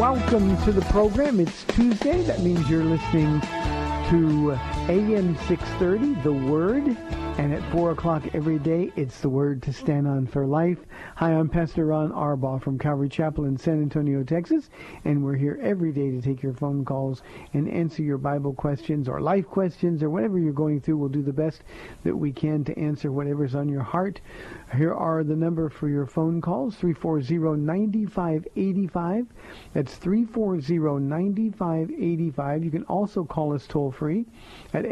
Welcome to the program. It's Tuesday. That means you're listening to AM 630, The Word. And at 4 o'clock every day, it's the Word to Stand On for Life. Hi, I'm Pastor Ron Arbaugh from Calvary Chapel in San Antonio, Texas. And we're here every day to take your phone calls and answer your Bible questions or life questions or whatever you're going through. We'll do the best that we can to answer whatever's on your heart. Here are the number for your phone calls, 340-9585. That's 340-9585. You can also call us toll free at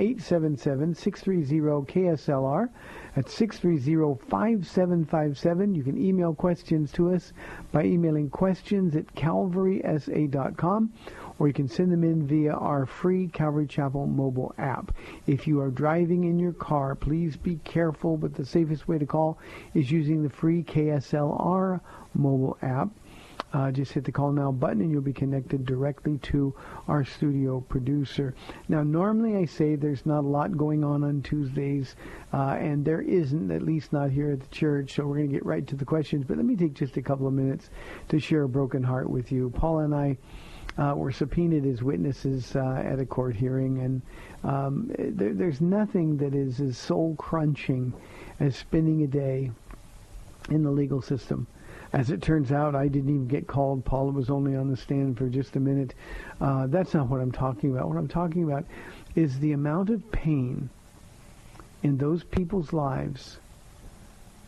877-630-KSLR at 630-5757. You can email questions to us by emailing questions at calvarysa.com or you can send them in via our free Calvary Chapel mobile app. If you are driving in your car, please be careful, but the safest way to call is using the free KSLR mobile app. Uh, just hit the call now button and you'll be connected directly to our studio producer. Now, normally I say there's not a lot going on on Tuesdays, uh, and there isn't, at least not here at the church, so we're going to get right to the questions. But let me take just a couple of minutes to share a broken heart with you. Paula and I uh, were subpoenaed as witnesses uh, at a court hearing, and um, there, there's nothing that is as soul crunching as spending a day in the legal system. As it turns out, I didn't even get called. Paula was only on the stand for just a minute. Uh, that's not what I'm talking about. What I'm talking about is the amount of pain in those people's lives,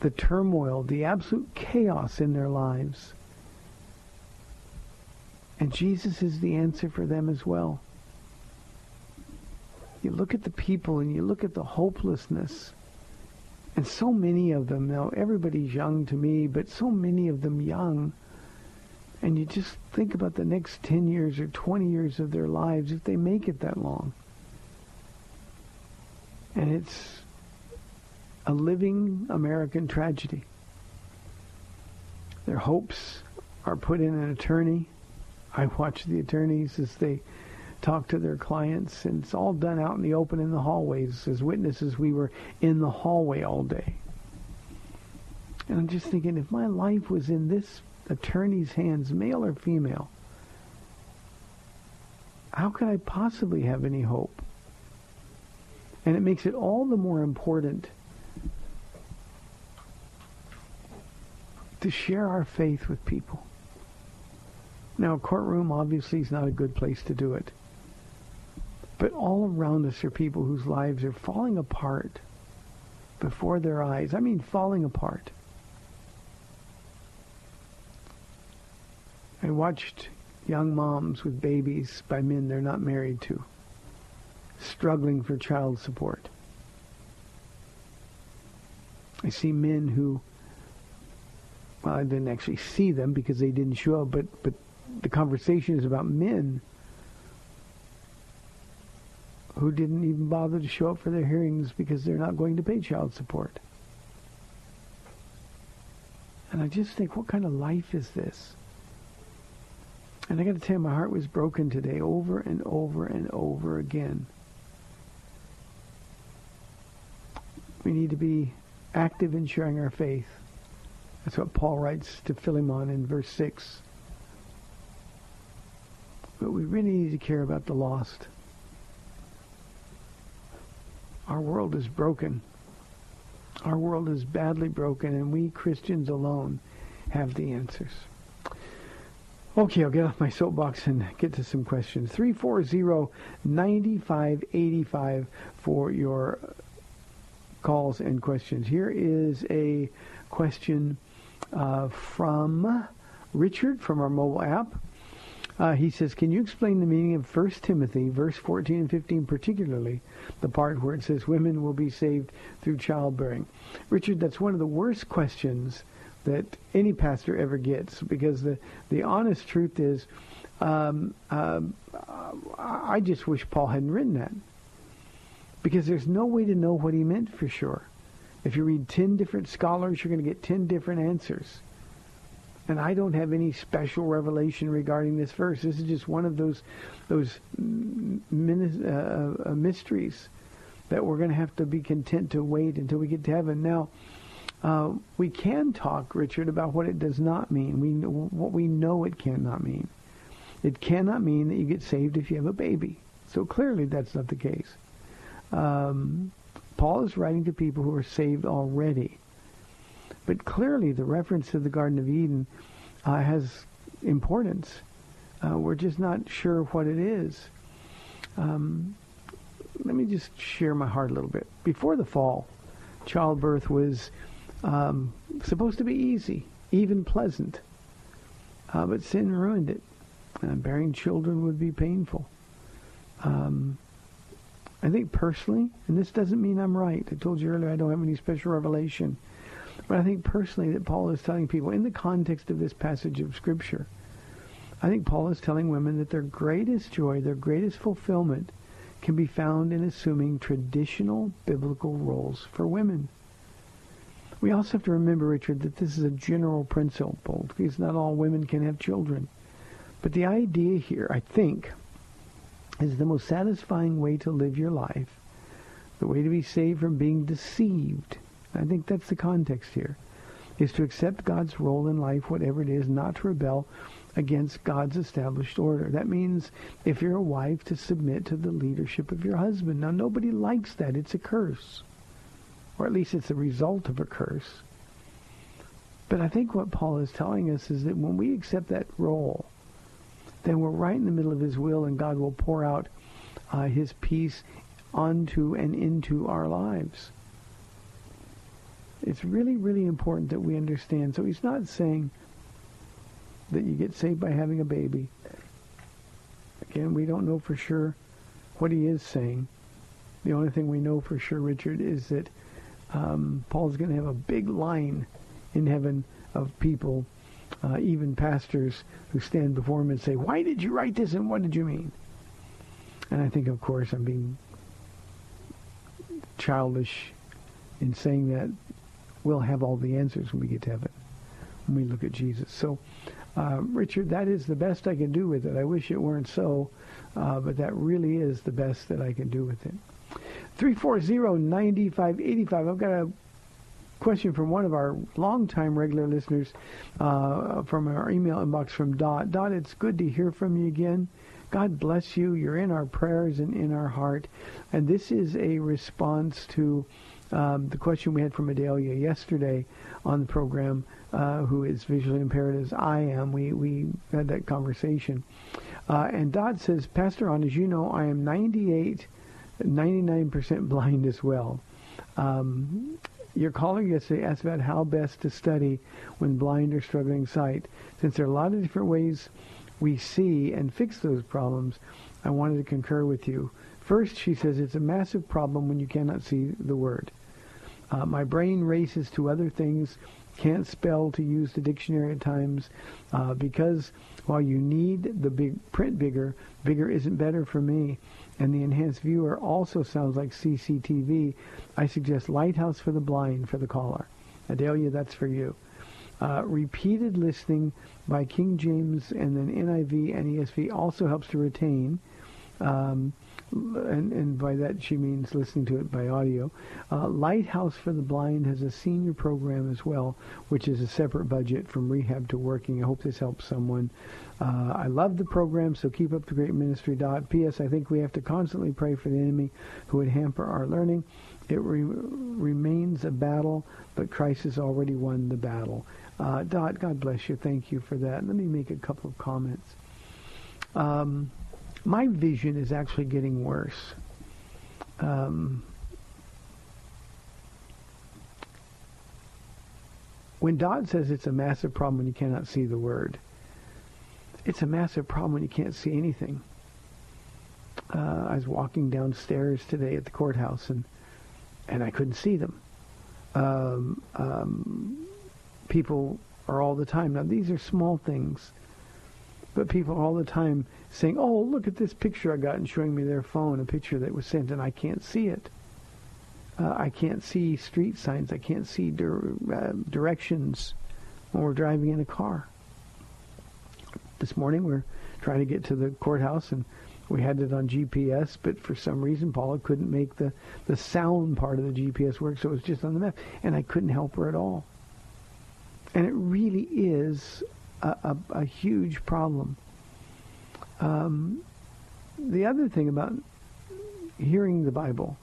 the turmoil, the absolute chaos in their lives. And Jesus is the answer for them as well. You look at the people and you look at the hopelessness and so many of them, now everybody's young to me, but so many of them young. And you just think about the next 10 years or 20 years of their lives if they make it that long. And it's a living American tragedy. Their hopes are put in an attorney. I watch the attorneys as they talk to their clients, and it's all done out in the open in the hallways. As witnesses, we were in the hallway all day. And I'm just thinking, if my life was in this attorney's hands, male or female, how could I possibly have any hope? And it makes it all the more important to share our faith with people. Now, a courtroom obviously is not a good place to do it. But all around us are people whose lives are falling apart before their eyes. I mean, falling apart. I watched young moms with babies by men they're not married to, struggling for child support. I see men who, well, I didn't actually see them because they didn't show up, but, but the conversation is about men who didn't even bother to show up for their hearings because they're not going to pay child support. And I just think, what kind of life is this? And I got to tell you, my heart was broken today over and over and over again. We need to be active in sharing our faith. That's what Paul writes to Philemon in verse 6. But we really need to care about the lost. Our world is broken. Our world is badly broken, and we Christians alone have the answers. Okay, I'll get off my soapbox and get to some questions. 340-9585 for your calls and questions. Here is a question uh, from Richard from our mobile app. Uh, he says, can you explain the meaning of 1 Timothy, verse 14 and 15, particularly the part where it says women will be saved through childbearing? Richard, that's one of the worst questions that any pastor ever gets because the, the honest truth is um, uh, I just wish Paul hadn't written that because there's no way to know what he meant for sure. If you read 10 different scholars, you're going to get 10 different answers. And I don't have any special revelation regarding this verse. This is just one of those those uh, uh, mysteries that we're going to have to be content to wait until we get to heaven. Now, uh, we can talk, Richard, about what it does not mean. We what we know it cannot mean. It cannot mean that you get saved if you have a baby. So clearly, that's not the case. Um, Paul is writing to people who are saved already. But clearly, the reference to the Garden of Eden uh, has importance. Uh, we're just not sure what it is. Um, let me just share my heart a little bit. Before the fall, childbirth was um, supposed to be easy, even pleasant. Uh, but sin ruined it. Uh, bearing children would be painful. Um, I think personally, and this doesn't mean I'm right. I told you earlier I don't have any special revelation. But I think personally that Paul is telling people, in the context of this passage of Scripture, I think Paul is telling women that their greatest joy, their greatest fulfillment, can be found in assuming traditional biblical roles for women. We also have to remember, Richard, that this is a general principle because not all women can have children. But the idea here, I think, is the most satisfying way to live your life, the way to be saved from being deceived. I think that's the context here, is to accept God's role in life, whatever it is, not to rebel against God's established order. That means if you're a wife, to submit to the leadership of your husband. Now, nobody likes that. It's a curse or at least it's the result of a curse. But I think what Paul is telling us is that when we accept that role, then we're right in the middle of his will and God will pour out uh, his peace onto and into our lives. It's really, really important that we understand. So he's not saying that you get saved by having a baby. Again, we don't know for sure what he is saying. The only thing we know for sure, Richard, is that um, Paul's going to have a big line in heaven of people, uh, even pastors, who stand before him and say, why did you write this and what did you mean? And I think, of course, I'm being childish in saying that we'll have all the answers when we get to heaven, when we look at Jesus. So, uh, Richard, that is the best I can do with it. I wish it weren't so, uh, but that really is the best that I can do with it. 340-9585. I've got a question from one of our longtime regular listeners uh, from our email inbox from Dot. Dot, it's good to hear from you again. God bless you. You're in our prayers and in our heart. And this is a response to um, the question we had from Adelia yesterday on the program, uh, who is visually impaired as I am. We, we had that conversation. Uh, and Dot says, Pastor Ron, as you know, I am 98 99% blind as well. Um, your caller yesterday asked about how best to study when blind or struggling sight. Since there are a lot of different ways we see and fix those problems, I wanted to concur with you. First, she says it's a massive problem when you cannot see the word. Uh, my brain races to other things, can't spell to use the dictionary at times, uh, because while you need the big print bigger, bigger isn't better for me and the enhanced viewer also sounds like CCTV, I suggest Lighthouse for the Blind for the caller. Adelia, that's for you. Uh, repeated listening by King James and then NIV and ESV also helps to retain. Um, and, and by that she means listening to it by audio. Uh, Lighthouse for the Blind has a senior program as well, which is a separate budget from rehab to working. I hope this helps someone. Uh, I love the program, so keep up the great ministry. Dot. P.S. I think we have to constantly pray for the enemy who would hamper our learning. It re- remains a battle, but Christ has already won the battle. Uh, Dot, God bless you. Thank you for that. Let me make a couple of comments. Um, my vision is actually getting worse. Um, when Dot says it's a massive problem when you cannot see the word, it's a massive problem when you can't see anything. Uh, I was walking downstairs today at the courthouse and and I couldn't see them. Um, um, people are all the time. Now these are small things, but people all the time saying, "Oh, look at this picture I got," and showing me their phone, a picture that was sent, and I can't see it. Uh, I can't see street signs. I can't see dir- uh, directions when we're driving in a car. This morning we're trying to get to the courthouse, and we had it on GPS, but for some reason Paula couldn't make the, the sound part of the GPS work, so it was just on the map, and I couldn't help her at all. And it really is a, a, a huge problem. Um, the other thing about hearing the Bible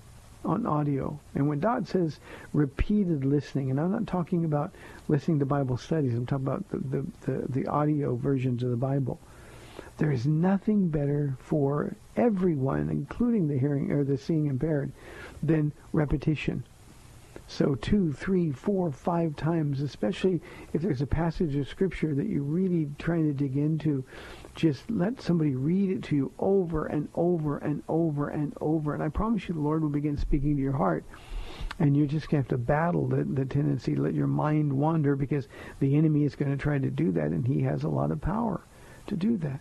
on audio, and when Dot says repeated listening, and I'm not talking about listening to Bible studies, I'm talking about the, the, the, the audio versions of the Bible. There is nothing better for everyone, including the hearing or the seeing impaired, than repetition. So two, three, four, five times, especially if there's a passage of scripture that you're really trying to dig into, just let somebody read it to you over and over and over and over. And I promise you the Lord will begin speaking to your heart. And you're just going to have to battle the, the tendency to let your mind wander because the enemy is going to try to do that, and he has a lot of power to do that.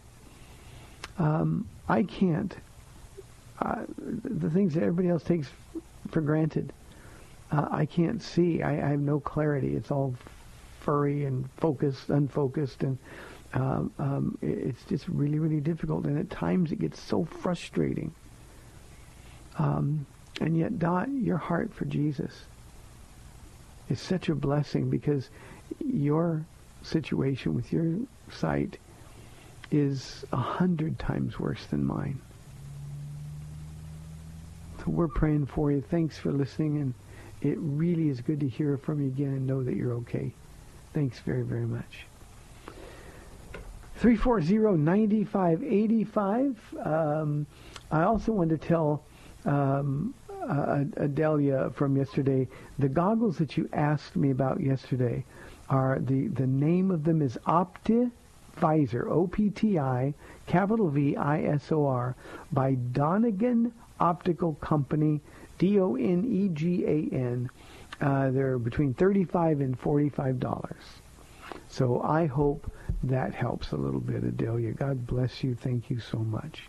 Um, I can't. Uh, the things that everybody else takes for granted, uh, I can't see. I, I, have no clarity. It's all furry and focused, unfocused, and um, um, it's just really, really difficult. And at times it gets so frustrating. Um, and yet, Dot, your heart for Jesus is such a blessing because your situation with your sight is a hundred times worse than mine. So we're praying for you. Thanks for listening, and it really is good to hear from you again and know that you're okay. Thanks very, very much. 340-9585. Um, I also wanted to tell um, uh, Adelia from yesterday, the goggles that you asked me about yesterday are, the, the name of them is Opti Visor, O-P-T-I, capital V-I-S-O-R, by Donegan Optical Company, D-O-N-E-G-A-N. Uh, they're between 35 and $45. So I hope that helps a little bit, Adelia. God bless you. Thank you so much.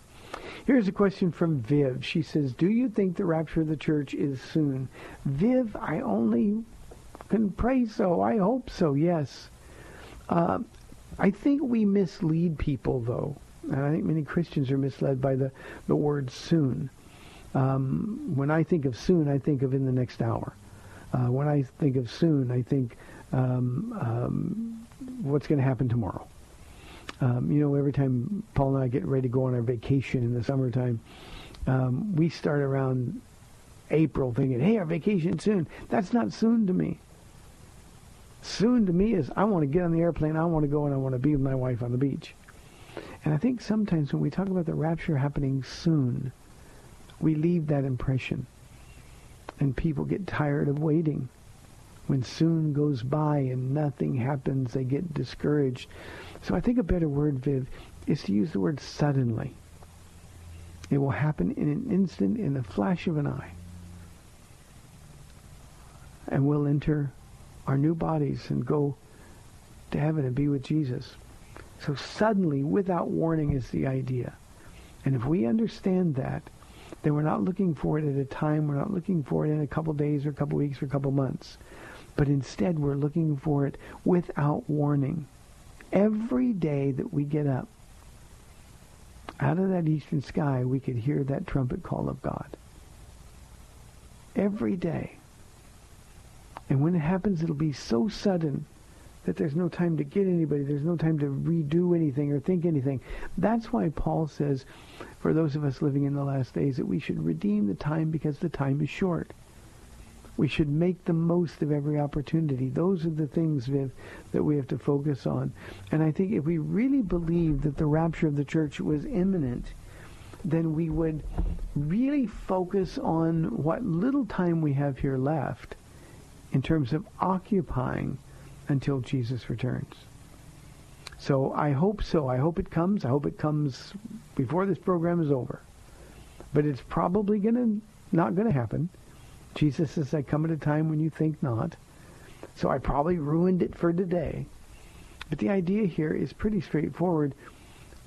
Here's a question from Viv. She says, do you think the rapture of the church is soon? Viv, I only can pray so. I hope so, yes. Uh, I think we mislead people, though. And I think many Christians are misled by the, the word soon. Um, when I think of soon, I think of in the next hour. Uh, when I think of soon, I think um, um, what's going to happen tomorrow. Um, you know, every time Paul and I get ready to go on our vacation in the summertime, um, we start around April thinking, hey, our vacation soon. That's not soon to me. Soon to me is I want to get on the airplane, I want to go and I want to be with my wife on the beach. And I think sometimes when we talk about the rapture happening soon, we leave that impression. And people get tired of waiting. When soon goes by and nothing happens, they get discouraged. So I think a better word, Viv, is to use the word suddenly. It will happen in an instant, in the flash of an eye. And we'll enter our new bodies and go to heaven and be with Jesus. So suddenly, without warning, is the idea. And if we understand that, then we're not looking for it at a time. We're not looking for it in a couple days or a couple weeks or a couple months. but instead we're looking for it without warning. Every day that we get up, out of that eastern sky, we could hear that trumpet call of God. Every day. And when it happens, it'll be so sudden that there's no time to get anybody. There's no time to redo anything or think anything. That's why Paul says, for those of us living in the last days, that we should redeem the time because the time is short. We should make the most of every opportunity. Those are the things, Viv, that we have to focus on. And I think if we really believe that the rapture of the church was imminent, then we would really focus on what little time we have here left in terms of occupying until Jesus returns. So I hope so. I hope it comes. I hope it comes before this program is over. But it's probably gonna not gonna happen. Jesus says, I come at a time when you think not. So I probably ruined it for today. But the idea here is pretty straightforward.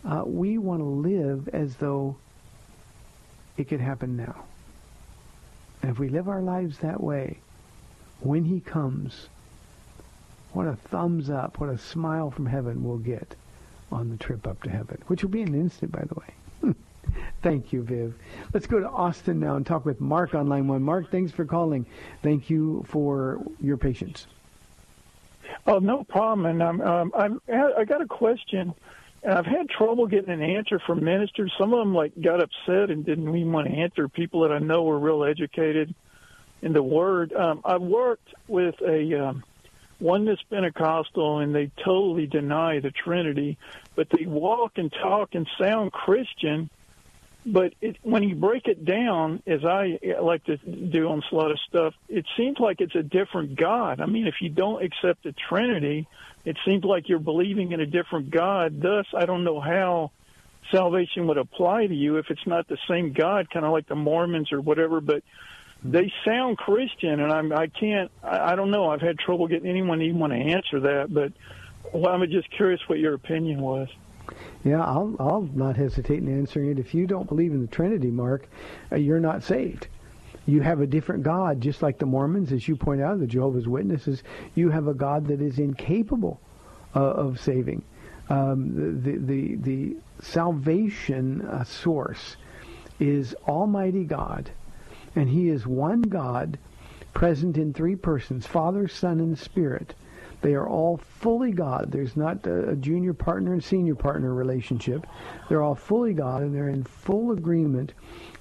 Uh, we want to live as though it could happen now. And if we live our lives that way, when he comes, what a thumbs up, what a smile from heaven we'll get on the trip up to heaven, which will be an instant, by the way. Thank you, Viv. Let's go to Austin now and talk with Mark on line one. Mark, thanks for calling. Thank you for your patience. Oh, no problem. And I'm, um, I'm, I got a question. And I've had trouble getting an answer from ministers. Some of them like got upset and didn't even want to answer. People that I know were real educated in the Word. Um, I worked with a um, oneness Pentecostal, and they totally deny the Trinity, but they walk and talk and sound Christian. But it, when you break it down, as I like to do on a lot of stuff, it seems like it's a different God. I mean, if you don't accept the Trinity, it seems like you're believing in a different God. Thus, I don't know how salvation would apply to you if it's not the same God, kind of like the Mormons or whatever. But they sound Christian, and I'm I can't I, I don't know. I've had trouble getting anyone even want to answer that, but well, I'm just curious what your opinion was. Yeah, I'll I'll not hesitate in answering it. If you don't believe in the Trinity, Mark, uh, you're not saved. You have a different God, just like the Mormons, as you point out, the Jehovah's Witnesses. You have a God that is incapable uh, of saving. Um, the, the the the salvation uh, source is Almighty God and he is one God present in three persons, Father, Son, and Spirit. They are all fully God. There's not a junior partner and senior partner relationship. They're all fully God, and they're in full agreement.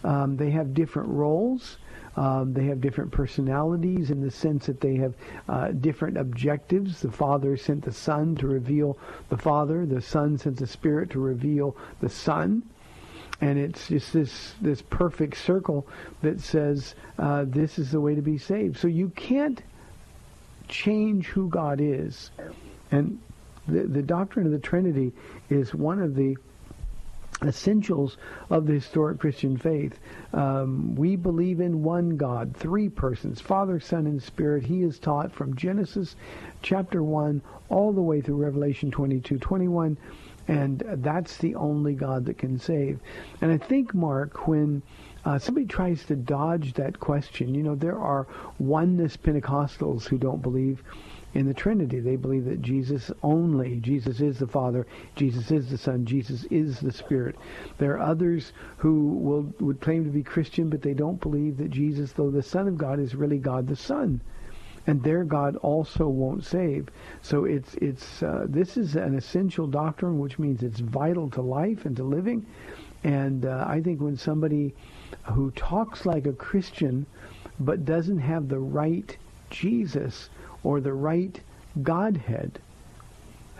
Um, they have different roles. Um, they have different personalities in the sense that they have uh, different objectives. The Father sent the Son to reveal the Father. The Son sent the Spirit to reveal the Son and it's just this this perfect circle that says uh, this is the way to be saved. So you can't change who God is, and the the doctrine of the Trinity is one of the essentials of the historic Christian faith. Um, we believe in one God, three persons, Father, Son, and Spirit. He is taught from Genesis chapter 1 all the way through Revelation 22, 21 and that's the only God that can save. And I think, Mark, when uh, somebody tries to dodge that question, you know, there are oneness Pentecostals who don't believe in the Trinity. They believe that Jesus only, Jesus is the Father, Jesus is the Son, Jesus is the Spirit. There are others who will would claim to be Christian, but they don't believe that Jesus, though the Son of God, is really God the Son and their God also won't save. So it's it's uh, this is an essential doctrine, which means it's vital to life and to living. And uh, I think when somebody who talks like a Christian but doesn't have the right Jesus or the right Godhead,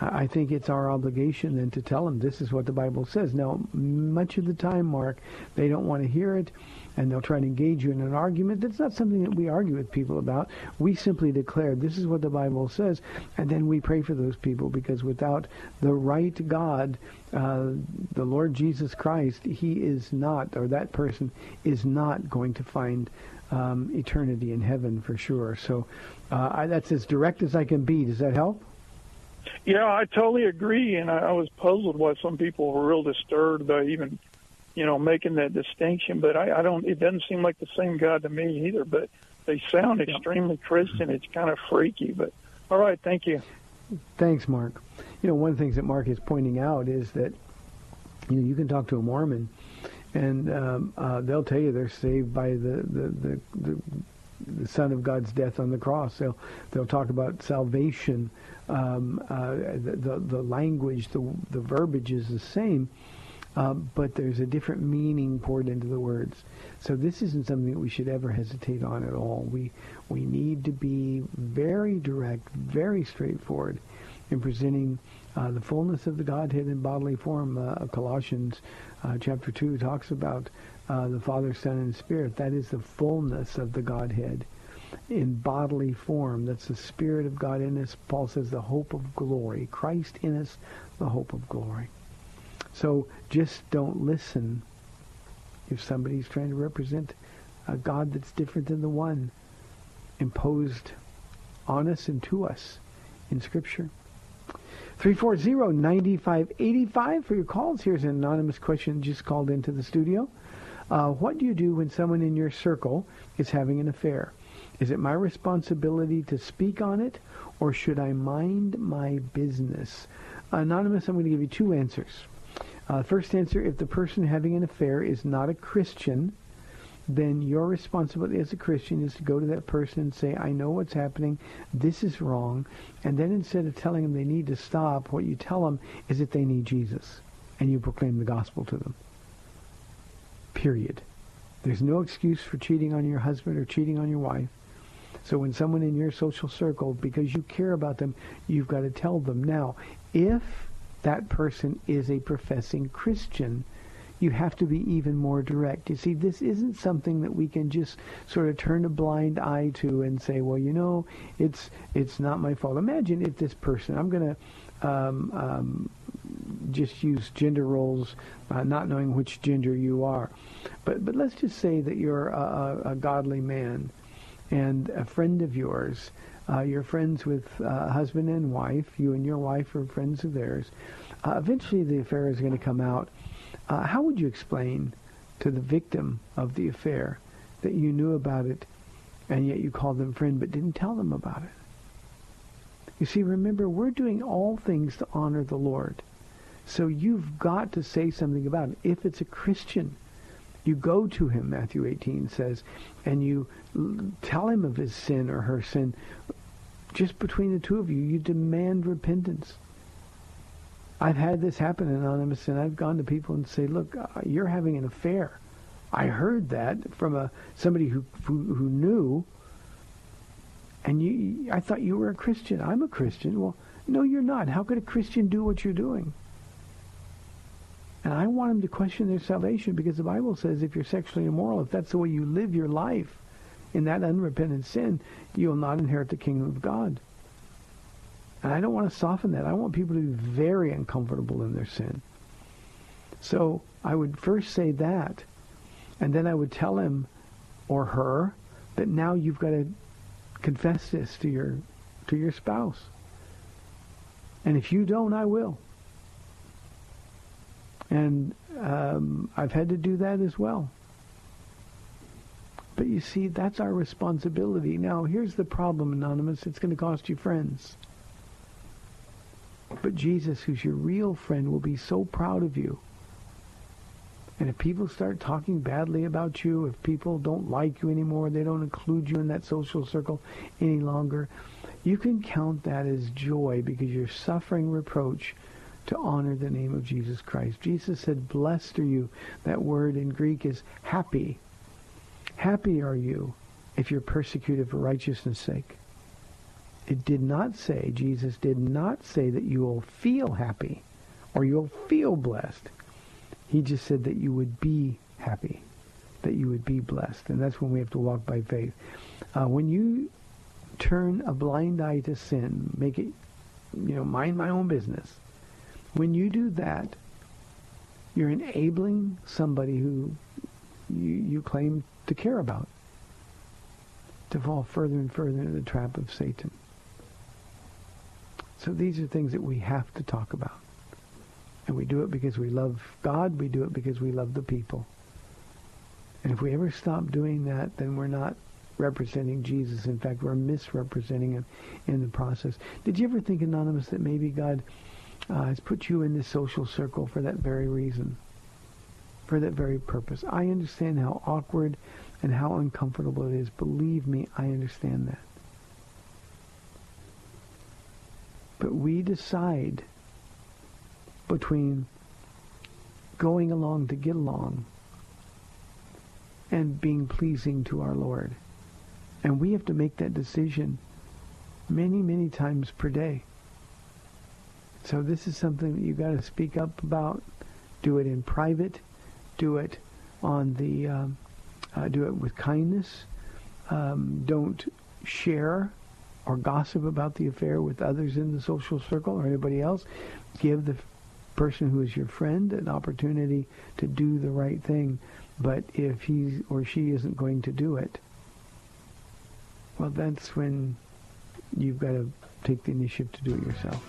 I think it's our obligation then to tell them this is what the Bible says. Now, much of the time, Mark, they don't want to hear it and they'll try to engage you in an argument. That's not something that we argue with people about. We simply declare this is what the Bible says, and then we pray for those people because without the right God, uh, the Lord Jesus Christ, he is not, or that person is not going to find um, eternity in heaven for sure. So uh, I, that's as direct as I can be. Does that help? Yeah, I totally agree, and I, I was puzzled why some people were real disturbed by even you know, making that distinction. But I, I don't. It doesn't seem like the same God to me either. But they sound extremely Christian. It's kind of freaky, but all right, thank you. Thanks, Mark. You know, one of the things that Mark is pointing out is that you know you can talk to a Mormon, and um, uh, they'll tell you they're saved by the the, the the the Son of God's death on the cross. They'll they'll talk about salvation. Um, uh, the, the the language, the the verbiage is the same, uh, but there's a different meaning poured into the words. So this isn't something that we should ever hesitate on at all. We we need to be very direct, very straightforward in presenting uh, the fullness of the Godhead in bodily form. Uh, Colossians uh, chapter 2 talks about uh, the Father, Son, and Spirit. That is the fullness of the Godhead in bodily form. That's the Spirit of God in us. Paul says the hope of glory. Christ in us, the hope of glory. So just don't listen if somebody's trying to represent a God that's different than the one imposed on us and to us in Scripture. 340-9585 for your calls. Here's an anonymous question just called into the studio. Uh, what do you do when someone in your circle is having an affair? Is it my responsibility to speak on it, or should I mind my business? Anonymous, I'm going to give you two answers. Uh, first answer, if the person having an affair is not a Christian, then your responsibility as a Christian is to go to that person and say, I know what's happening. This is wrong. And then instead of telling them they need to stop, what you tell them is that they need Jesus. And you proclaim the gospel to them. Period. There's no excuse for cheating on your husband or cheating on your wife. So when someone in your social circle, because you care about them, you've got to tell them. Now, if that person is a professing Christian, you have to be even more direct. You see, this isn't something that we can just sort of turn a blind eye to and say, well, you know, it's it's not my fault. Imagine if this person, I'm going to um, um, just use gender roles, uh, not knowing which gender you are. But but let's just say that you're a, a, a godly man, and a friend of yours. Uh, you're friends with uh, husband and wife. You and your wife are friends of theirs. Uh, eventually, the affair is going to come out. Uh, how would you explain to the victim of the affair that you knew about it, and yet you called them friend but didn't tell them about it? You see, remember, we're doing all things to honor the Lord. So you've got to say something about it. If it's a Christian, you go to him, Matthew 18 says, and you tell him of his sin or her sin. Just between the two of you, you demand repentance. I've had this happen, Anonymous, and I've gone to people and say, look, uh, you're having an affair. I heard that from a somebody who, who, who knew, and you, I thought you were a Christian. I'm a Christian. Well, no, you're not. How could a Christian do what you're doing? And I want them to question their salvation because the Bible says if you're sexually immoral, if that's the way you live your life in that unrepentant sin, you'll not inherit the kingdom of God. And I don't want to soften that. I want people to be very uncomfortable in their sin. So I would first say that, and then I would tell him or her that now you've got to confess this to your to your spouse. And if you don't, I will. And um, I've had to do that as well. But you see, that's our responsibility. Now, here's the problem, Anonymous. It's going to cost you friends. But Jesus, who's your real friend, will be so proud of you. And if people start talking badly about you, if people don't like you anymore, they don't include you in that social circle any longer, you can count that as joy because you're suffering reproach to honor the name of Jesus Christ. Jesus said, blessed are you. That word in Greek is happy. Happy are you if you're persecuted for righteousness' sake. It did not say, Jesus did not say that you will feel happy or you'll feel blessed. He just said that you would be happy, that you would be blessed. And that's when we have to walk by faith. Uh, when you turn a blind eye to sin, make it, you know, mind my own business. When you do that, you're enabling somebody who you, you claim to care about to fall further and further into the trap of Satan. So these are things that we have to talk about. And we do it because we love God. We do it because we love the people. And if we ever stop doing that, then we're not representing Jesus. In fact, we're misrepresenting him in the process. Did you ever think, Anonymous, that maybe God uh, has put you in this social circle for that very reason? For that very purpose. I understand how awkward and how uncomfortable it is. Believe me, I understand that. But we decide between going along to get along and being pleasing to our Lord. And we have to make that decision many, many times per day. So this is something that you've got to speak up about. Do it in private. Do it on the. Um, uh, do it with kindness. Um, don't share or gossip about the affair with others in the social circle or anybody else. Give the person who is your friend an opportunity to do the right thing. But if he or she isn't going to do it, well, that's when you've got to take the initiative to do it yourself.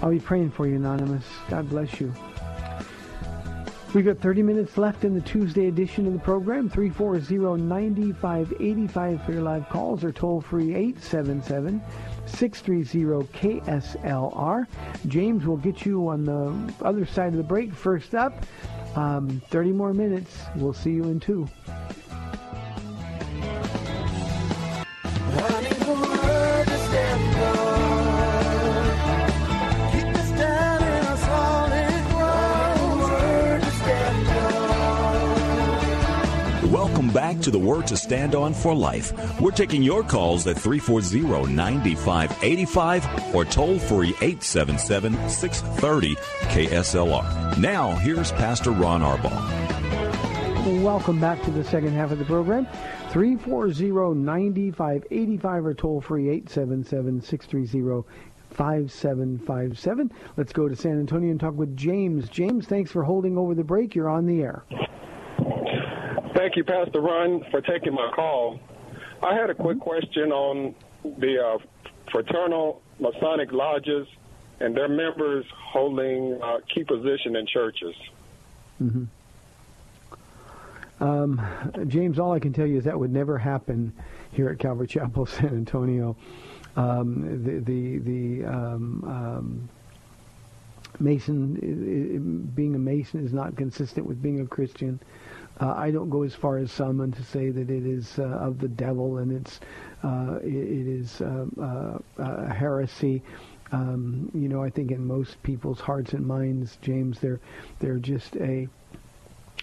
I'll be praying for you, Anonymous. God bless you. We've got 30 minutes left in the Tuesday edition of the program. 340-9585 for your live calls or toll-free 877-630-KSLR. James will get you on the other side of the break. First up, um, 30 more minutes. We'll see you in two. Back to the Word to Stand On for Life. We're taking your calls at 340-9585 or toll free 877-630 KSLR. Now, here's Pastor Ron Arbaugh. Welcome back to the second half of the program. 340-9585 or toll free 877-630-5757. Let's go to San Antonio and talk with James. James, thanks for holding over the break. You're on the air. Thank you, Pastor Ron, for taking my call. I had a quick question on the uh, fraternal Masonic lodges and their members holding uh, key position in churches. Um, James, all I can tell you is that would never happen here at Calvary Chapel, San Antonio. Um, the the the um, um, Mason, being a Mason is not consistent with being a Christian. Uh, I don't go as far as some and to say that it is uh, of the devil and it's uh, it, it is uh, uh, uh, heresy. Um, you know, I think in most people's hearts and minds, James, they're they're just a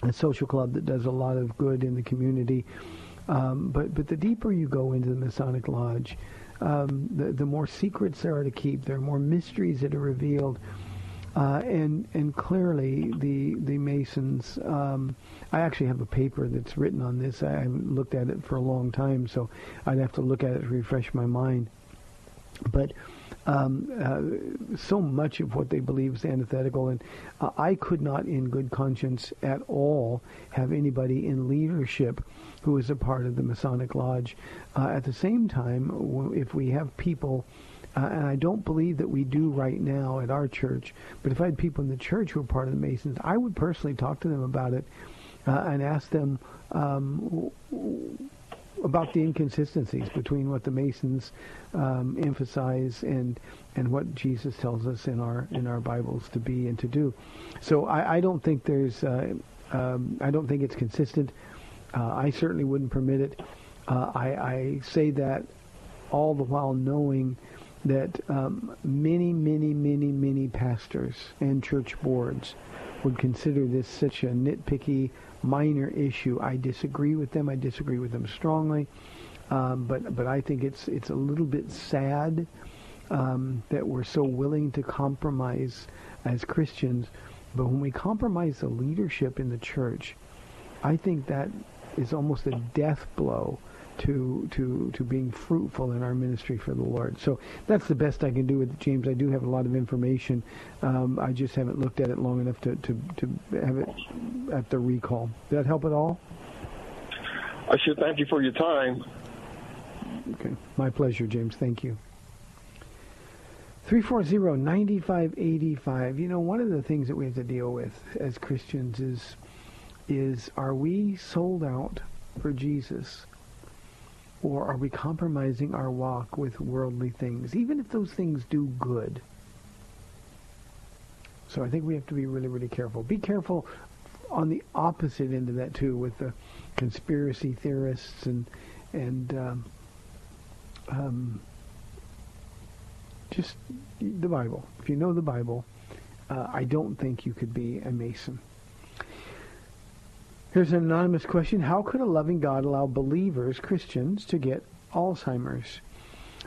a social club that does a lot of good in the community. Um, but but the deeper you go into the Masonic Lodge, um, the the more secrets there are to keep. There are more mysteries that are revealed. Uh, and and clearly the the Masons. Um, I actually have a paper that's written on this. I haven't looked at it for a long time, so I'd have to look at it to refresh my mind. But um, uh, so much of what they believe is antithetical, and uh, I could not, in good conscience, at all have anybody in leadership who is a part of the Masonic Lodge. Uh, at the same time, if we have people uh, and I don't believe that we do right now at our church. But if I had people in the church who are part of the Masons, I would personally talk to them about it uh, and ask them um, about the inconsistencies between what the Masons um, emphasize and and what Jesus tells us in our in our Bibles to be and to do. So I, I don't think there's uh, um, I don't think it's consistent. Uh, I certainly wouldn't permit it. Uh, I, I say that all the while knowing that um, many, many, many, many pastors and church boards would consider this such a nitpicky, minor issue. I disagree with them. I disagree with them strongly. Um, but but I think it's it's a little bit sad um, that we're so willing to compromise as Christians. But when we compromise the leadership in the church, I think that is almost a death blow to to to being fruitful in our ministry for the Lord. So that's the best I can do with it, James. I do have a lot of information. Um, I just haven't looked at it long enough to, to, to have it at the recall. Did that help at all? I should thank you for your time. Okay. My pleasure, James. Thank you. 340-9585. You know, one of the things that we have to deal with as Christians is is are we sold out for Jesus? Or are we compromising our walk with worldly things, even if those things do good? So I think we have to be really, really careful. Be careful on the opposite end of that too, with the conspiracy theorists and and um, um, just the Bible. If you know the Bible, uh, I don't think you could be a Mason. Here's an anonymous question. How could a loving God allow believers, Christians, to get Alzheimer's?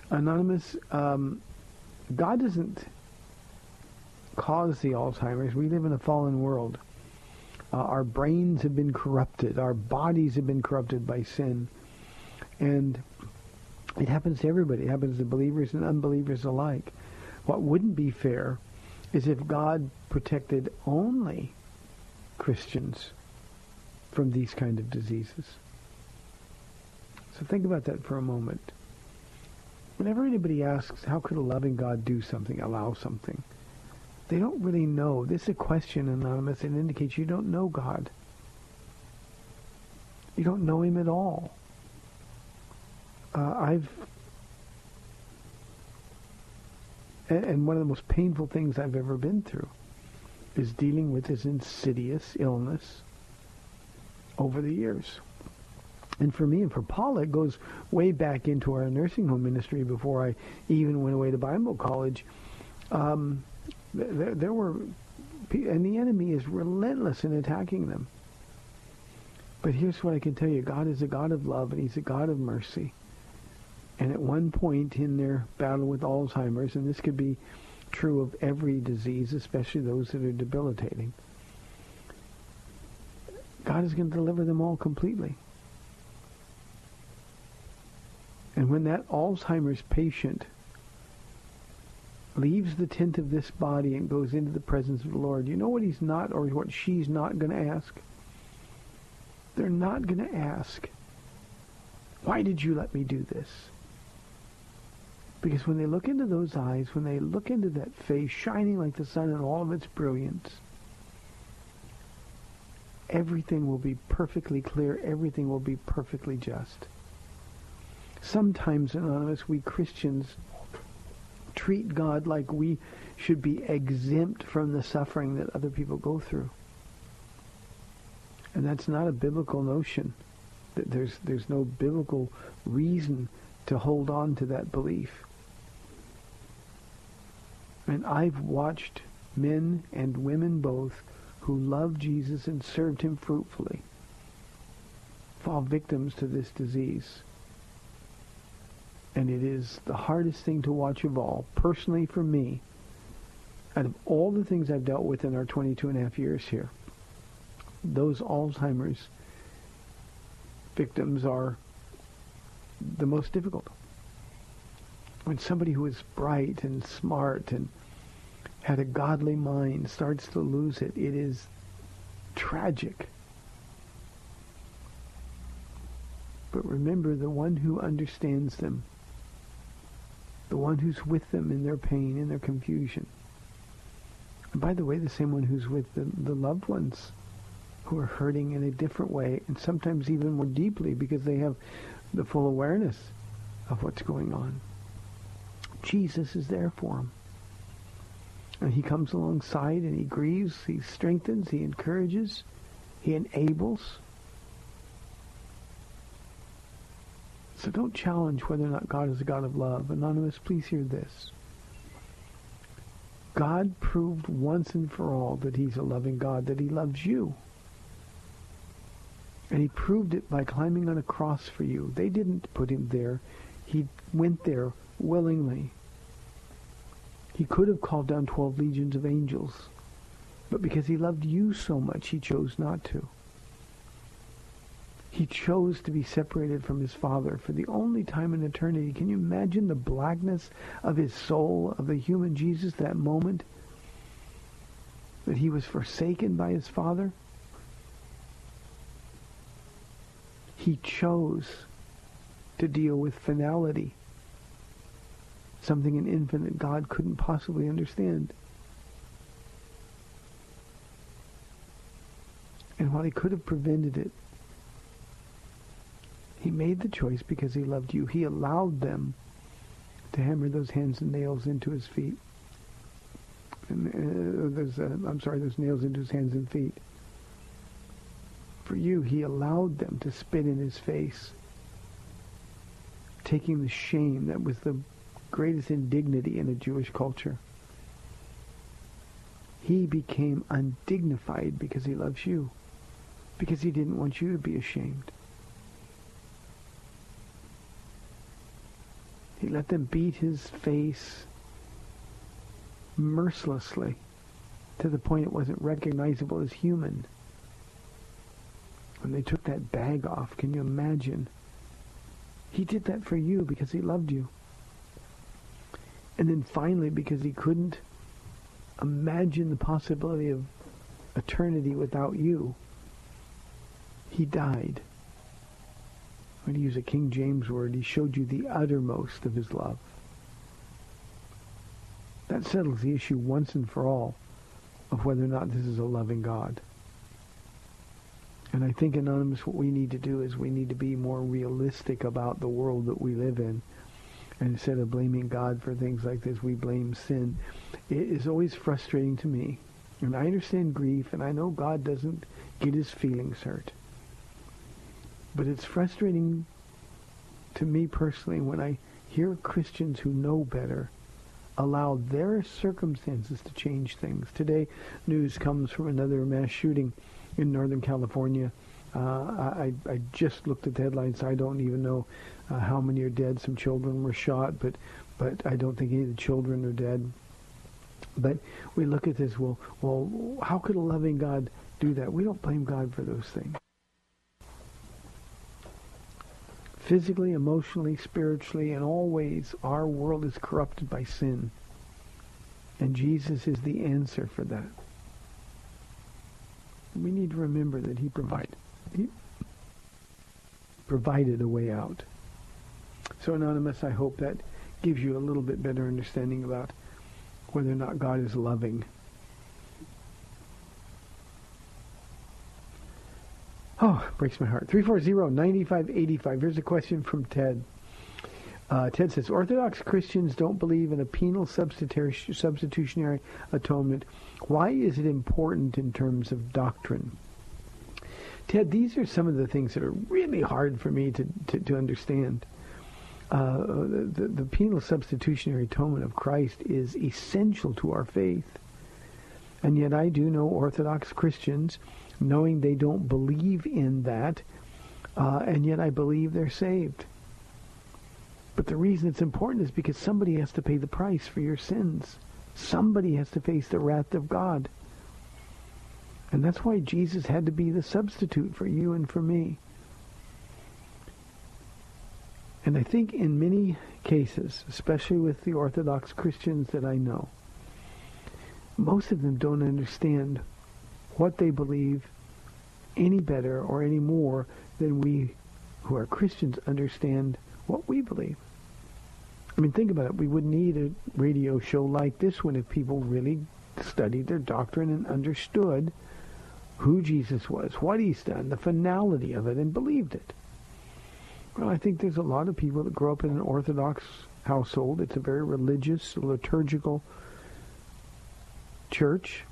Anonymous, um, God doesn't cause the Alzheimer's. We live in a fallen world. Uh, our brains have been corrupted. Our bodies have been corrupted by sin. And it happens to everybody. It happens to believers and unbelievers alike. What wouldn't be fair is if God protected only Christians from these kind of diseases. So think about that for a moment. Whenever anybody asks, how could a loving God do something, allow something? They don't really know. This is a question, Anonymous, that indicates you don't know God. You don't know him at all. Uh, I've and one of the most painful things I've ever been through is dealing with this insidious illness over the years. And for me and for Paula, it goes way back into our nursing home ministry before I even went away to Bible college. Um, there, there were, and the enemy is relentless in attacking them. But here's what I can tell you. God is a God of love, and he's a God of mercy. And at one point in their battle with Alzheimer's, and this could be true of every disease, especially those that are debilitating, God is going to deliver them all completely. And when that Alzheimer's patient leaves the tent of this body and goes into the presence of the Lord, you know what he's not or what she's not going to ask? They're not going to ask, why did you let me do this? Because when they look into those eyes, when they look into that face shining like the sun in all of its brilliance, everything will be perfectly clear. Everything will be perfectly just. Sometimes, Anonymous, we Christians treat God like we should be exempt from the suffering that other people go through. And that's not a biblical notion. That there's, there's no biblical reason to hold on to that belief. And I've watched men and women both who loved Jesus and served him fruitfully fall victims to this disease. And it is the hardest thing to watch of all, personally for me, out of all the things I've dealt with in our 22 and a half years here. Those Alzheimer's victims are the most difficult. When somebody who is bright and smart and had a godly mind starts to lose it, it is tragic. But remember, the one who understands them, the one who's with them in their pain, in their confusion, and by the way, the same one who's with the, the loved ones who are hurting in a different way, and sometimes even more deeply because they have the full awareness of what's going on. Jesus is there for them. And he comes alongside and he grieves, he strengthens, he encourages, he enables. So don't challenge whether or not God is a God of love. Anonymous, please hear this. God proved once and for all that he's a loving God, that he loves you. And he proved it by climbing on a cross for you. They didn't put him there. He went there willingly. He could have called down 12 legions of angels, but because he loved you so much, he chose not to. He chose to be separated from his Father for the only time in eternity. Can you imagine the blackness of his soul, of the human Jesus, that moment that he was forsaken by his Father? He chose to deal with finality something an infinite God couldn't possibly understand. And while he could have prevented it, he made the choice because he loved you. He allowed them to hammer those hands and nails into his feet. And uh, those, uh, I'm sorry, those nails into his hands and feet. For you, he allowed them to spit in his face, taking the shame that was the greatest indignity in a Jewish culture. He became undignified because he loves you, because he didn't want you to be ashamed. He let them beat his face mercilessly to the point it wasn't recognizable as human. When they took that bag off, can you imagine? He did that for you because he loved you. And then finally, because he couldn't imagine the possibility of eternity without you, he died. I'm going to use a King James word. He showed you the uttermost of his love. That settles the issue once and for all of whether or not this is a loving God. And I think, Anonymous, what we need to do is we need to be more realistic about the world that we live in. Instead of blaming God for things like this, we blame sin. It is always frustrating to me. And I understand grief, and I know God doesn't get his feelings hurt. But it's frustrating to me personally when I hear Christians who know better allow their circumstances to change things. Today, news comes from another mass shooting in Northern California. Uh, I, I just looked at the headlines. I don't even know uh, how many are dead. Some children were shot, but but I don't think any of the children are dead. But we look at this. Well, well, how could a loving God do that? We don't blame God for those things. Physically, emotionally, spiritually, in all ways, our world is corrupted by sin. And Jesus is the answer for that. We need to remember that he provided. Provided a way out. So, Anonymous, I hope that gives you a little bit better understanding about whether or not God is loving. Oh, breaks my heart. 340-9585. Here's a question from Ted. Uh, Ted says, Orthodox Christians don't believe in a penal substitutionary atonement. Why is it important in terms of doctrine? Ted, these are some of the things that are really hard for me to, to, to understand. Uh, the, the penal substitutionary atonement of Christ is essential to our faith. And yet I do know Orthodox Christians, knowing they don't believe in that, uh, and yet I believe they're saved. But the reason it's important is because somebody has to pay the price for your sins. Somebody has to face the wrath of God. And that's why Jesus had to be the substitute for you and for me. And I think in many cases, especially with the Orthodox Christians that I know, most of them don't understand what they believe any better or any more than we who are Christians understand what we believe. I mean, think about it. We would need a radio show like this one if people really studied their doctrine and understood who Jesus was, what he's done, the finality of it, and believed it. Well, I think there's a lot of people that grow up in an Orthodox household. It's a very religious, liturgical church.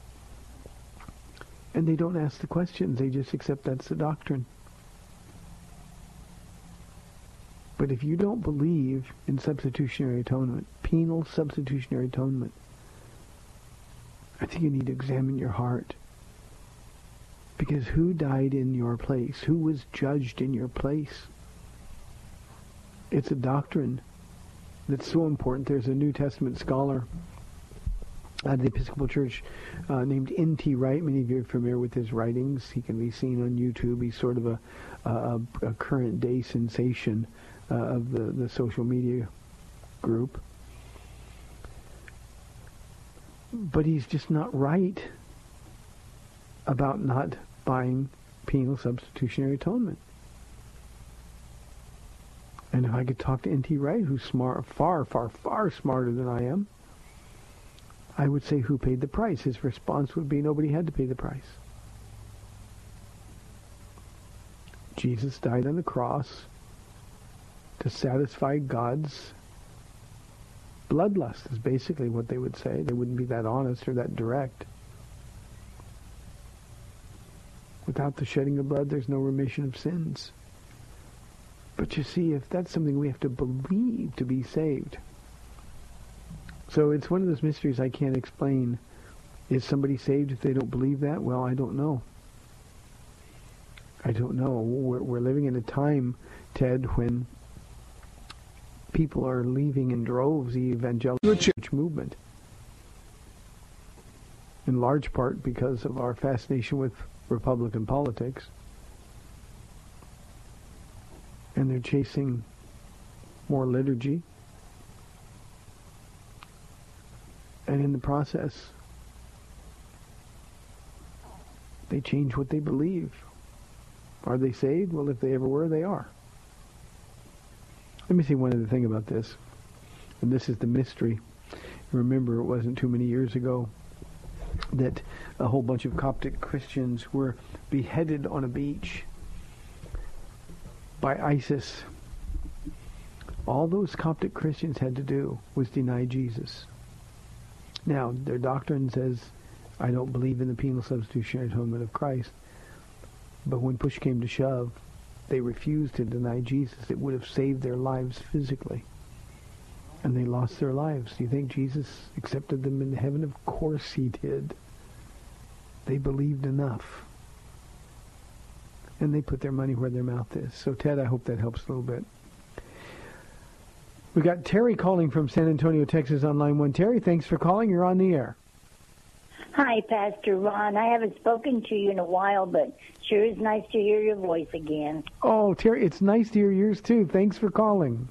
And they don't ask the questions. They just accept that's the doctrine. But if you don't believe in substitutionary atonement, penal substitutionary atonement, I think you need to examine your heart. Because who died in your place? Who was judged in your place? It's a doctrine that's so important. There's a New Testament scholar at the Episcopal Church uh, named N.T. Wright. Many of you are familiar with his writings. He can be seen on YouTube. He's sort of a, a, a current day sensation uh, of the, the social media group. But he's just not right about not buying penal substitutionary atonement. And if I could talk to N.T. Wright, who's smart, far, far, far smarter than I am, I would say, who paid the price? His response would be, nobody had to pay the price. Jesus died on the cross to satisfy God's bloodlust is basically what they would say. They wouldn't be that honest or that direct. Without the shedding of blood, there's no remission of sins. But you see, if that's something we have to believe to be saved. So it's one of those mysteries I can't explain. Is somebody saved if they don't believe that? Well, I don't know. I don't know. We're, we're living in a time, Ted, when people are leaving in droves the evangelical church movement. In large part because of our fascination with Republican politics. And they're chasing more liturgy. And in the process, they change what they believe. Are they saved? Well, if they ever were, they are. Let me say one other thing about this. And this is the mystery. Remember, it wasn't too many years ago that a whole bunch of Coptic Christians were beheaded on a beach by ISIS. All those Coptic Christians had to do was deny Jesus. Now, their doctrine says, I don't believe in the penal substitutionary atonement of Christ. But when push came to shove, they refused to deny Jesus. It would have saved their lives physically. And they lost their lives. Do you think Jesus accepted them in heaven? Of course he did. They believed enough. And they put their money where their mouth is. So, Ted, I hope that helps a little bit. We got Terry calling from San Antonio, Texas on line one. Terry, thanks for calling. You're on the air. Hi, Pastor Ron. I haven't spoken to you in a while, but sure is nice to hear your voice again. Oh, Terry, it's nice to hear yours too. Thanks for calling.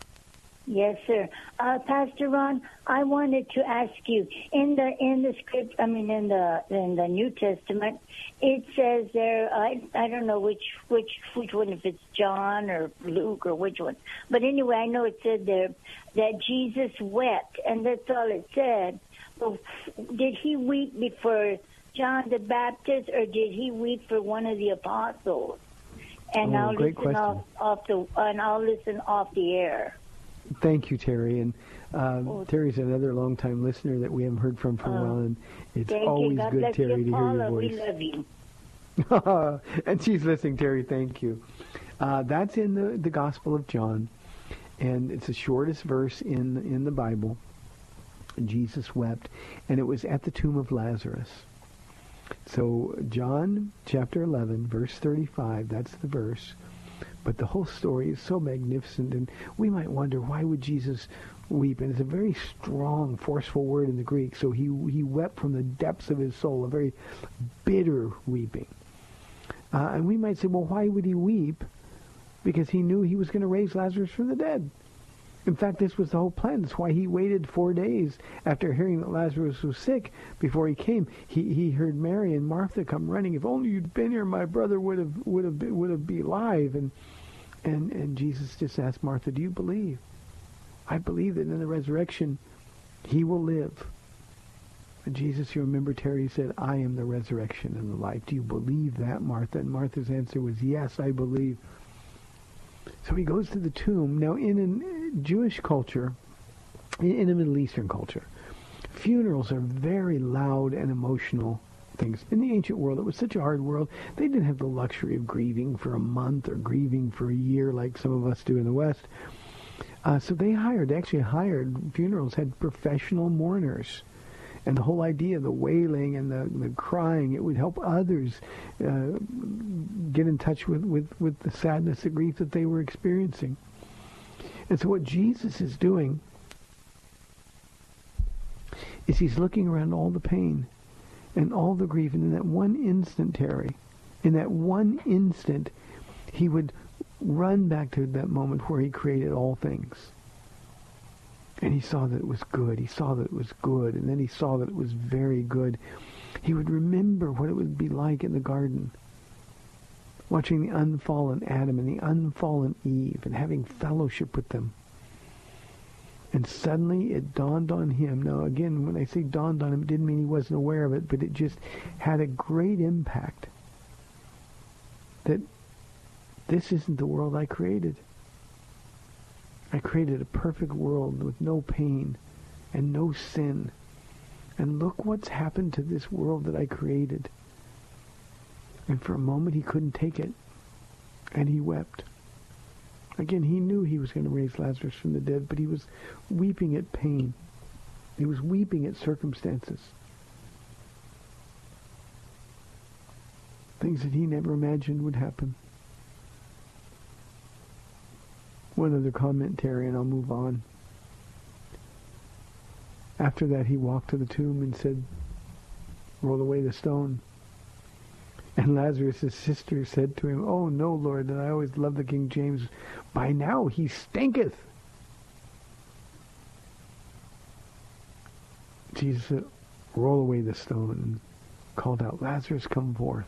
Yes, sir. Uh, Pastor Ron, I wanted to ask you in the in the script. I mean, in the in the New Testament, it says there. I I don't know which which which one, if it's John or Luke or which one. But anyway, I know it said there that Jesus wept, and that's all it said. Well, did he weep before John the Baptist, or did he weep for one of the apostles? And Oh, I'll listen question. off, off the and I'll listen off the air. Thank you, Terry. And um, Oh. Terry's another longtime listener that we haven't heard from for a while, and it's always good, Terry, you, to hear your We voice. love you. and she's listening, Terry. Thank you. Uh, that's in the, the Gospel of John, and it's the shortest verse in in the Bible. Jesus wept, and it was at the tomb of Lazarus. So John chapter 11, verse 35, that's the verse. But the whole story is so magnificent, and we might wonder why would Jesus weep? And it's a very strong, forceful word in the Greek. So he he wept from the depths of his soul, a very bitter weeping. Uh, and we might say, well, why would he weep? Because he knew he was going to raise Lazarus from the dead. In fact, this was the whole plan. That's why he waited four days after hearing that Lazarus was sick before he came. He he heard Mary and Martha come running. If only you'd been here, my brother would have would have been, would have been alive. And and and Jesus just asked Martha, "Do you believe? I believe that in the resurrection, he will live." And Jesus, you remember Terry said, "I am the resurrection and the life." Do you believe that, Martha? And Martha's answer was, "Yes, I believe." So he goes to the tomb. Now, in a uh, Jewish culture, in in a Middle Eastern culture, funerals are very loud and emotional things. In the ancient world, it was such a hard world. They didn't have the luxury of grieving for a month or grieving for a year like some of us do in the West. Uh, so they hired, actually hired, funerals had professional mourners. And the whole idea, the wailing and the, the crying, it would help others uh, get in touch with, with, with the sadness, the grief that they were experiencing. And so what Jesus is doing is he's looking around all the pain and all the grief. And in that one instant, Terry, in that one instant, he would run back to that moment where he created all things. And he saw that it was good. He saw that it was good. And then he saw that it was very good. He would remember what it would be like in the garden, watching the unfallen Adam and the unfallen Eve and having fellowship with them. And suddenly it dawned on him. Now, again, when I say dawned on him, it didn't mean he wasn't aware of it, but it just had a great impact that this isn't the world I created. I created a perfect world with no pain and no sin. And look what's happened to this world that I created. And for a moment he couldn't take it. And he wept. Again, he knew he was going to raise Lazarus from the dead, but he was weeping at pain. He was weeping at circumstances. Things that he never imagined would happen. One other commentary, and I'll move on. After that, he walked to the tomb and said, roll away the stone. And Lazarus' sister said to him, Oh, no, Lord, and I always loved the King James. By now he stinketh. Jesus said, Roll away the stone, and called out, Lazarus, come forth.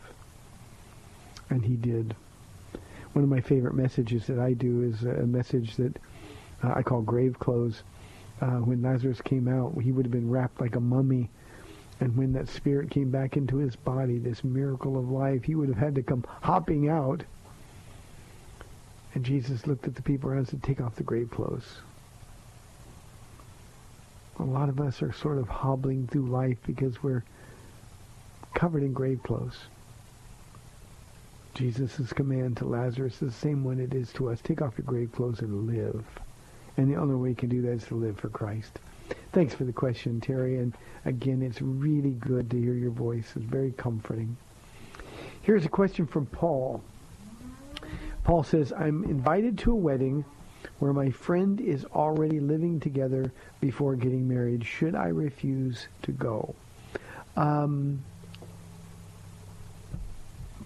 And he did. One of my favorite messages that I do is a message that uh, I call grave clothes. Uh, when Lazarus came out, he would have been wrapped like a mummy and when that spirit came back into his body, this miracle of life, he would have had to come hopping out. And Jesus looked at the people around and said, take off the grave clothes. A lot of us are sort of hobbling through life because we're covered in grave clothes. Jesus' command to Lazarus is the same one it is to us. Take off your grave clothes and live. And the only way you can do that is to live for Christ. Thanks for the question, Terry. And again, it's really good to hear your voice. It's very comforting. Here's a question from Paul. Paul says, I'm invited to a wedding where my friend is already living together before getting married. Should I refuse to go? Um,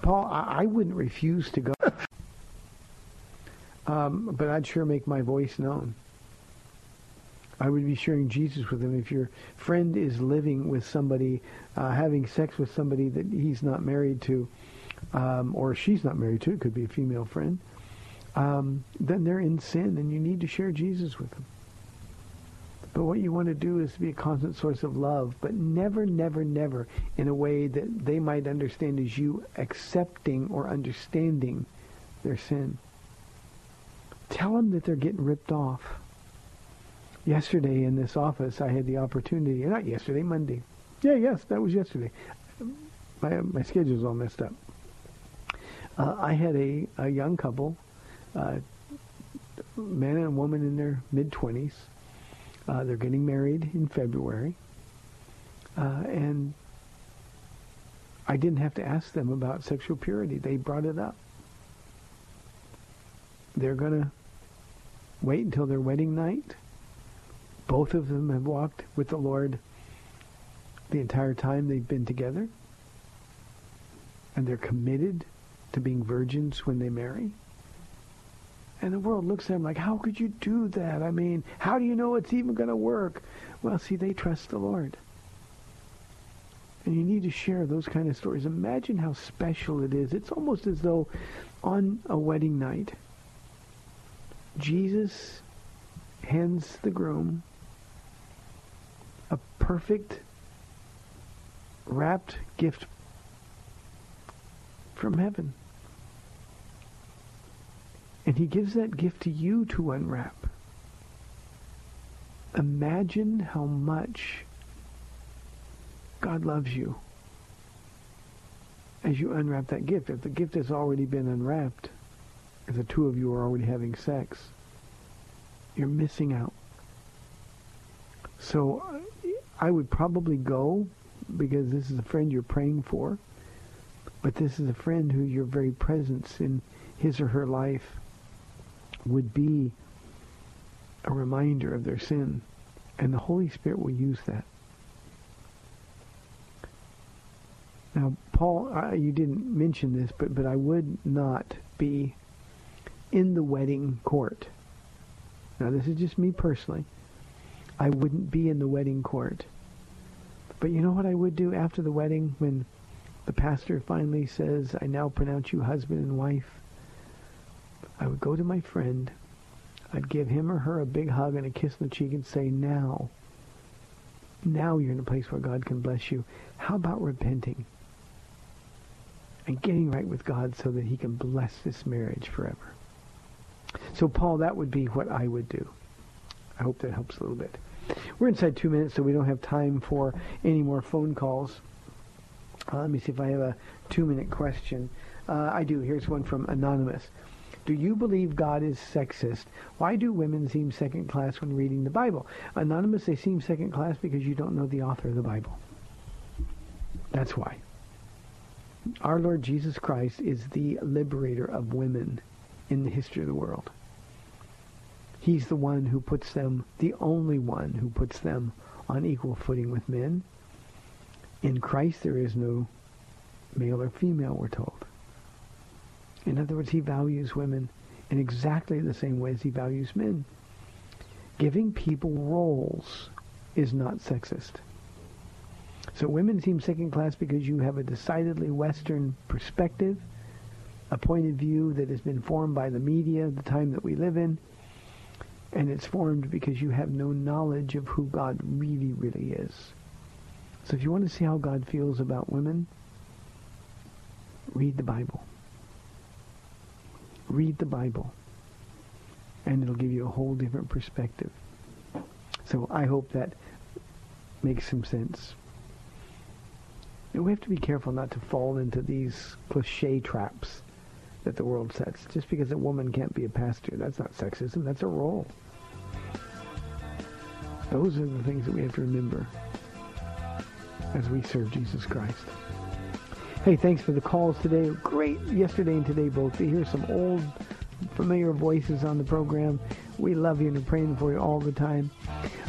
Paul, I, I, wouldn't refuse to go. um, but I'd sure make my voice known. I would be sharing Jesus with them. If your friend is living with somebody, uh, having sex with somebody that he's not married to, um, or she's not married to, it could be a female friend, um, then they're in sin and you need to share Jesus with them. But what you want to do is be a constant source of love, but never, never, never in a way that they might understand as you accepting or understanding their sin. Tell them that they're getting ripped off yesterday in this office, I had the opportunity, not yesterday, Monday. Yeah, yes, that was yesterday. My, my schedule's all messed up. Uh, I had a, a young couple, uh, man and woman in their mid-20s. Uh, they're getting married in February. Uh, and I didn't have to ask them about sexual purity. They brought it up. They're going to wait until their wedding night both of them have walked with the Lord the entire time they've been together. And they're committed to being virgins when they marry. And the world looks at them like, how could you do that? I mean, how do you know it's even going to work? Well, see, they trust the Lord. And you need to share those kind of stories. Imagine how special it is. It's almost as though on a wedding night, Jesus hands the groom perfect wrapped gift from heaven. And he gives that gift to you to unwrap. Imagine how much God loves you as you unwrap that gift. If the gift has already been unwrapped, if the two of you are already having sex, you're missing out. So I would probably go because this is a friend you're praying for, but this is a friend who your very presence in his or her life would be a reminder of their sin, and the Holy Spirit will use that. Now, Paul, you didn't mention this, but, but I would not be in the wedding court. Now, this is just me personally. I wouldn't be in the wedding court. But you know what I would do after the wedding when the pastor finally says, I now pronounce you husband and wife? I would go to my friend. I'd give him or her a big hug and a kiss on the cheek and say, now, now you're in a place where God can bless you. How about repenting and getting right with God so that he can bless this marriage forever? So, Paul, that would be what I would do. I hope that helps a little bit. We're inside two minutes, so we don't have time for any more phone calls. Uh, let me see if I have a two-minute question. Uh, I do. Here's one from Anonymous. Do you believe God is sexist? Why do women seem second class when reading the Bible? Anonymous, they seem second class because you don't know the author of the Bible. That's why. Our Lord Jesus Christ is the liberator of women in the history of the world. He's the one who puts them, the only one who puts them on equal footing with men. In Christ there is no male or female, we're told. In other words, he values women in exactly the same way as he values men. Giving people roles is not sexist. So women seem second class because you have a decidedly Western perspective, a point of view that has been formed by the media, the time that we live in, and it's formed because you have no knowledge of who God really, really is. So if you want to see how God feels about women, read the Bible. Read the Bible. And it'll give you a whole different perspective. So I hope that makes some sense. And we have to be careful not to fall into these cliche traps that the world sets. Just because a woman can't be a pastor, that's not sexism, that's a role. Those are the things that we have to remember as we serve Jesus Christ. Hey, thanks for the calls today. Great yesterday and today both to hear some old familiar voices on the program. We love you and are praying for you all the time.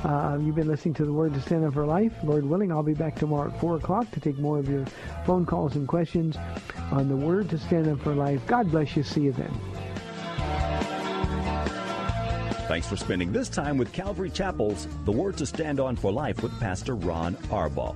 Uh, you've been listening to the Word to Stand Up for Life. Lord willing, I'll be back tomorrow at 4 o'clock to take more of your phone calls and questions on the Word to Stand Up for Life. God bless you. See you then. Thanks for spending this time with Calvary Chapel's The Word to Stand On for Life with Pastor Ron Arbaugh.